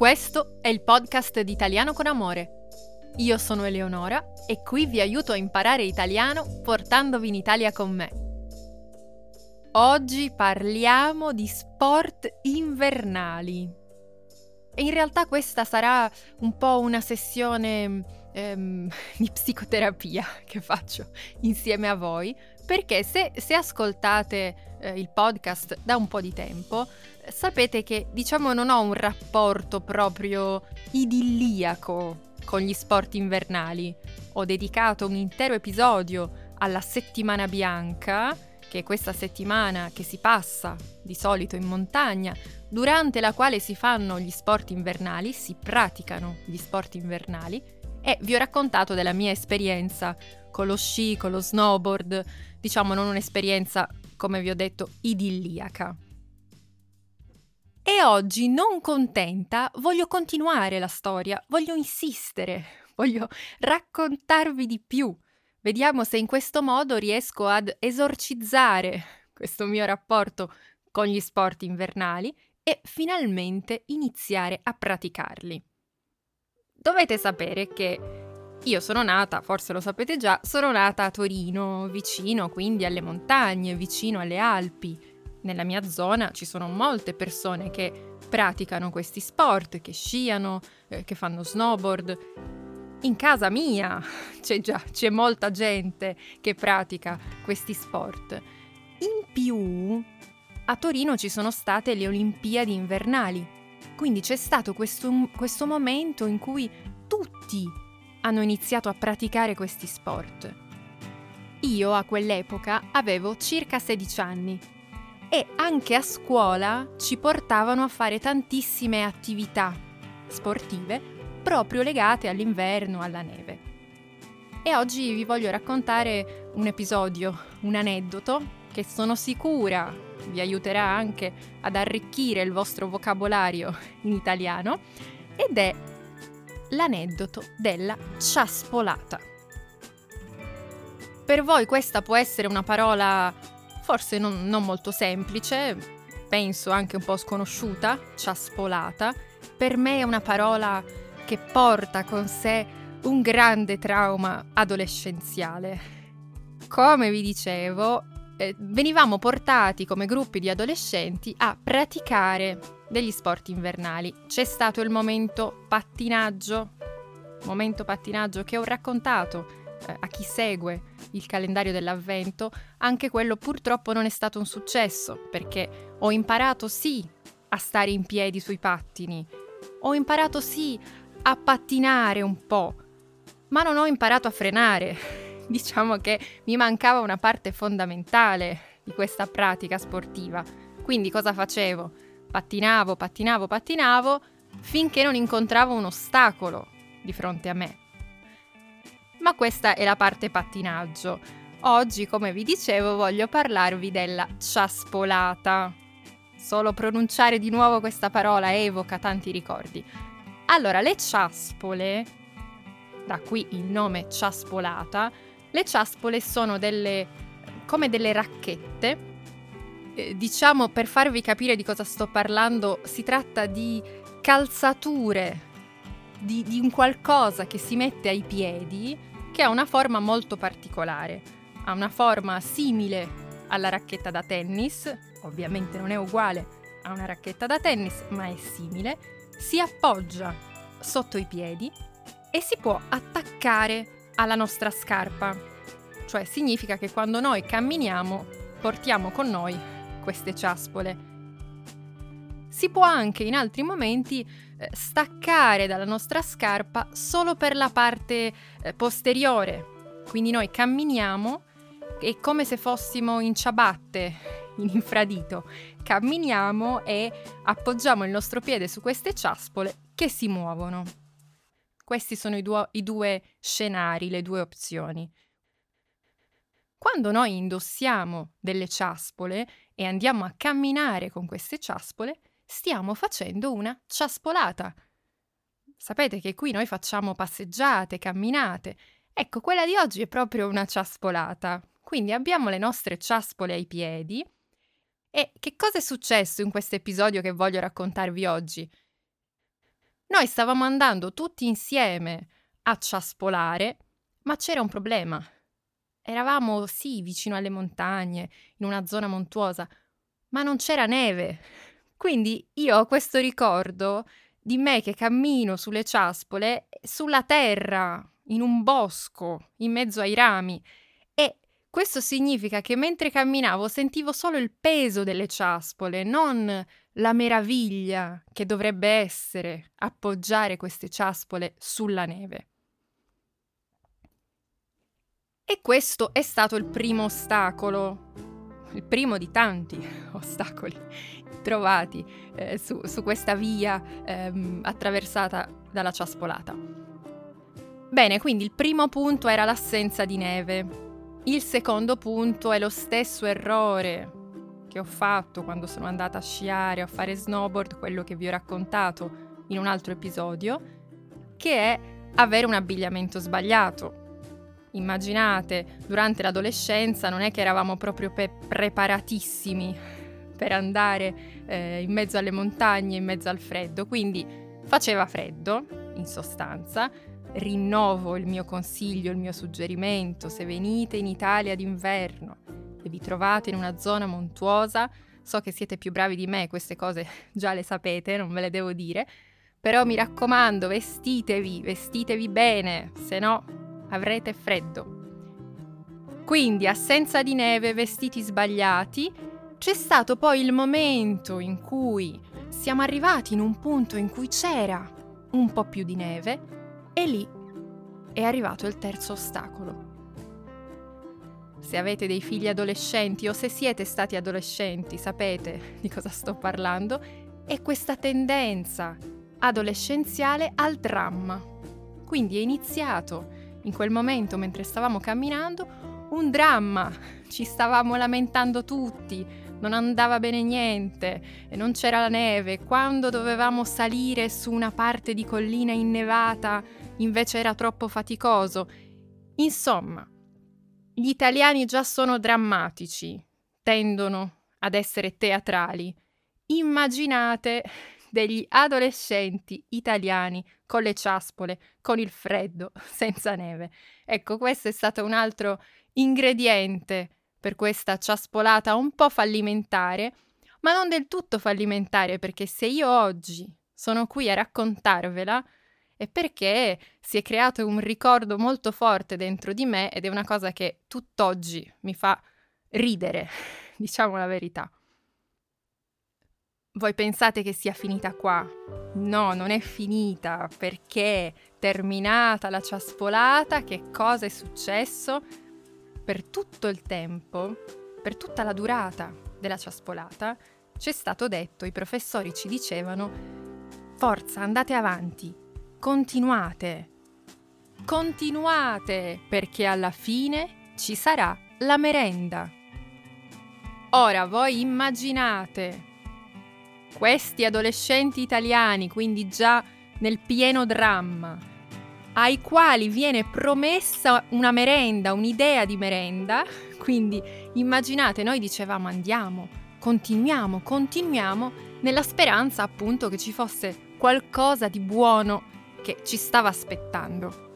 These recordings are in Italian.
Questo è il podcast di Italiano con Amore. Io sono Eleonora e qui vi aiuto a imparare italiano portandovi in Italia con me. Oggi parliamo di sport invernali. E in realtà questa sarà un po' una sessione ehm, di psicoterapia che faccio insieme a voi, perché se, se ascoltate eh, il podcast da un po' di tempo, sapete che diciamo non ho un rapporto proprio idilliaco con gli sport invernali. Ho dedicato un intero episodio alla settimana bianca, che è questa settimana che si passa di solito in montagna, durante la quale si fanno gli sport invernali, si praticano gli sport invernali e vi ho raccontato della mia esperienza con lo sci, con lo snowboard, diciamo non un'esperienza, come vi ho detto, idilliaca. E oggi, non contenta, voglio continuare la storia, voglio insistere, voglio raccontarvi di più. Vediamo se in questo modo riesco ad esorcizzare questo mio rapporto con gli sport invernali e finalmente iniziare a praticarli. Dovete sapere che io sono nata, forse lo sapete già, sono nata a Torino, vicino quindi alle montagne, vicino alle Alpi. Nella mia zona ci sono molte persone che praticano questi sport, che sciano, eh, che fanno snowboard. In casa mia c'è già c'è molta gente che pratica questi sport. In più, a Torino ci sono state le Olimpiadi invernali quindi c'è stato questo, questo momento in cui tutti hanno iniziato a praticare questi sport. Io a quell'epoca avevo circa 16 anni e anche a scuola ci portavano a fare tantissime attività sportive proprio legate all'inverno, alla neve. E oggi vi voglio raccontare un episodio, un aneddoto che sono sicura vi aiuterà anche ad arricchire il vostro vocabolario in italiano ed è l'aneddoto della ciaspolata. Per voi questa può essere una parola forse non, non molto semplice, penso anche un po' sconosciuta, ciaspolata. Per me è una parola che porta con sé un grande trauma adolescenziale. Come vi dicevo, eh, venivamo portati come gruppi di adolescenti a praticare degli sport invernali. C'è stato il momento pattinaggio, momento pattinaggio che ho raccontato eh, a chi segue il calendario dell'avvento, anche quello purtroppo non è stato un successo perché ho imparato sì a stare in piedi sui pattini, ho imparato sì a pattinare un po', ma non ho imparato a frenare diciamo che mi mancava una parte fondamentale di questa pratica sportiva. Quindi cosa facevo? Pattinavo, pattinavo, pattinavo finché non incontravo un ostacolo di fronte a me. Ma questa è la parte pattinaggio. Oggi, come vi dicevo, voglio parlarvi della ciaspolata. Solo pronunciare di nuovo questa parola evoca tanti ricordi. Allora, le ciaspole, da qui il nome ciaspolata, le ciaspole sono delle, come delle racchette. Eh, diciamo, per farvi capire di cosa sto parlando, si tratta di calzature di, di un qualcosa che si mette ai piedi che ha una forma molto particolare. Ha una forma simile alla racchetta da tennis, ovviamente non è uguale a una racchetta da tennis, ma è simile. Si appoggia sotto i piedi e si può attaccare alla nostra scarpa. Cioè significa che quando noi camminiamo portiamo con noi queste ciaspole. Si può anche in altri momenti eh, staccare dalla nostra scarpa solo per la parte eh, posteriore. Quindi noi camminiamo e come se fossimo in ciabatte, in infradito. Camminiamo e appoggiamo il nostro piede su queste ciaspole che si muovono. Questi sono i, duo- i due scenari, le due opzioni. Quando noi indossiamo delle ciaspole e andiamo a camminare con queste ciaspole, stiamo facendo una ciaspolata. Sapete che qui noi facciamo passeggiate, camminate. Ecco, quella di oggi è proprio una ciaspolata. Quindi abbiamo le nostre ciaspole ai piedi. E che cosa è successo in questo episodio che voglio raccontarvi oggi? Noi stavamo andando tutti insieme a ciaspolare, ma c'era un problema. Eravamo sì vicino alle montagne, in una zona montuosa, ma non c'era neve. Quindi io ho questo ricordo di me che cammino sulle ciaspole, sulla terra, in un bosco, in mezzo ai rami. E questo significa che mentre camminavo sentivo solo il peso delle ciaspole, non la meraviglia che dovrebbe essere appoggiare queste ciaspole sulla neve. E questo è stato il primo ostacolo, il primo di tanti ostacoli trovati eh, su, su, questa via ehm, attraversata dalla ciaspolata. Bene, quindi il primo punto era l'assenza di neve. Il secondo punto è lo stesso errore che ho fatto quando sono andata a sciare a fare snowboard, quello che vi ho raccontato in un altro episodio, che è avere un abbigliamento sbagliato. Immaginate, durante l'adolescenza non è che eravamo proprio pe- preparatissimi per andare eh, in mezzo alle montagne, in mezzo al freddo, quindi faceva freddo, in sostanza, rinnovo il mio consiglio, il mio suggerimento, se venite in Italia d'inverno e vi trovate in una zona montuosa, so che siete più bravi di me, queste cose già le sapete, non ve le devo dire, però mi raccomando, vestitevi, vestitevi bene, se no avrete freddo. Quindi, assenza di neve, vestiti sbagliati, c'è stato poi il momento in cui siamo arrivati in un punto in cui c'era un po' più di neve e lì è arrivato il terzo ostacolo. Se avete dei figli adolescenti o se siete stati adolescenti, sapete di cosa sto parlando, è questa tendenza adolescenziale al dramma. Quindi è iniziato in quel momento, mentre stavamo camminando, un dramma. Ci stavamo lamentando tutti, non andava bene niente, e non c'era la neve. Quando dovevamo salire su una parte di collina innevata, invece era troppo faticoso. Insomma, gli italiani già sono drammatici, tendono ad essere teatrali. Immaginate degli adolescenti italiani con le ciaspole, con il freddo, senza neve. Ecco, questo è stato un altro ingrediente per questa ciaspolata un po' fallimentare, ma non del tutto fallimentare, perché se io oggi sono qui a raccontarvela, è perché si è creato un ricordo molto forte dentro di me ed è una cosa che tutt'oggi mi fa ridere, diciamo la verità. Voi pensate che sia finita qua? No, non è finita perché terminata la ciaspolata, che cosa è successo? Per tutto il tempo, per tutta la durata della ciaspolata, c'è stato detto, i professori ci dicevano, forza, andate avanti, continuate, continuate, perché alla fine ci sarà la merenda. Ora voi immaginate questi adolescenti italiani, quindi già nel pieno dramma, ai quali viene promessa una merenda, un'idea di merenda, quindi immaginate, noi dicevamo andiamo, continuiamo, continuiamo, nella speranza appunto che ci fosse qualcosa di buono che ci stava aspettando.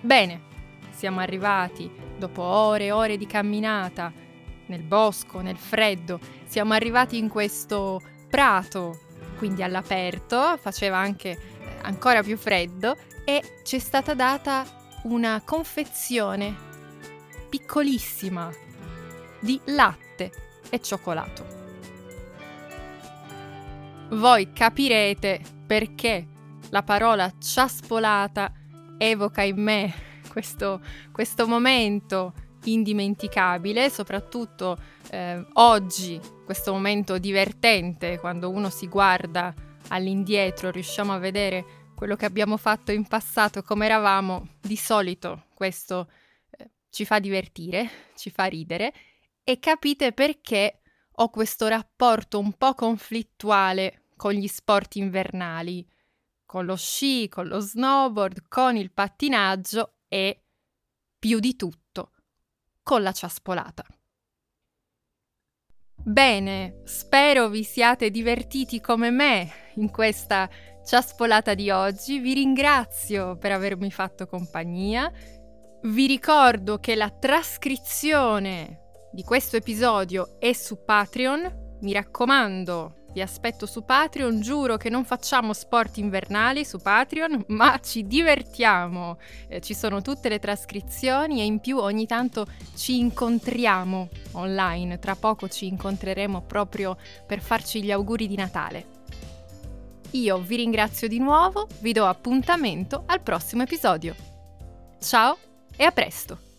Bene, siamo arrivati dopo ore e ore di camminata nel bosco, nel freddo. Siamo arrivati in questo prato, quindi all'aperto, faceva anche eh, ancora più freddo e ci è stata data una confezione piccolissima di latte e cioccolato. Voi capirete perché la parola ciaspolata evoca in me questo, questo momento indimenticabile, soprattutto eh, oggi, questo momento divertente, quando uno si guarda all'indietro, riusciamo a vedere quello che abbiamo fatto in passato, come eravamo, di solito questo eh, ci fa divertire, ci fa ridere e capite perché ho questo rapporto un po' conflittuale con gli sport invernali, con lo sci, con lo snowboard, con il pattinaggio e più di tutto con la ciaspolata. Bene, spero vi siate divertiti come me in questa ciaspolata di oggi. Vi ringrazio per avermi fatto compagnia. Vi ricordo che la trascrizione di questo episodio è su Patreon. Mi raccomando, vi aspetto su Patreon, giuro che non facciamo sport invernali su Patreon, ma ci divertiamo. Eh, ci sono tutte le trascrizioni e in più ogni tanto ci incontriamo online. Tra poco ci incontreremo proprio per farci gli auguri di Natale. Io vi ringrazio di nuovo, vi do appuntamento al prossimo episodio. Ciao e a presto!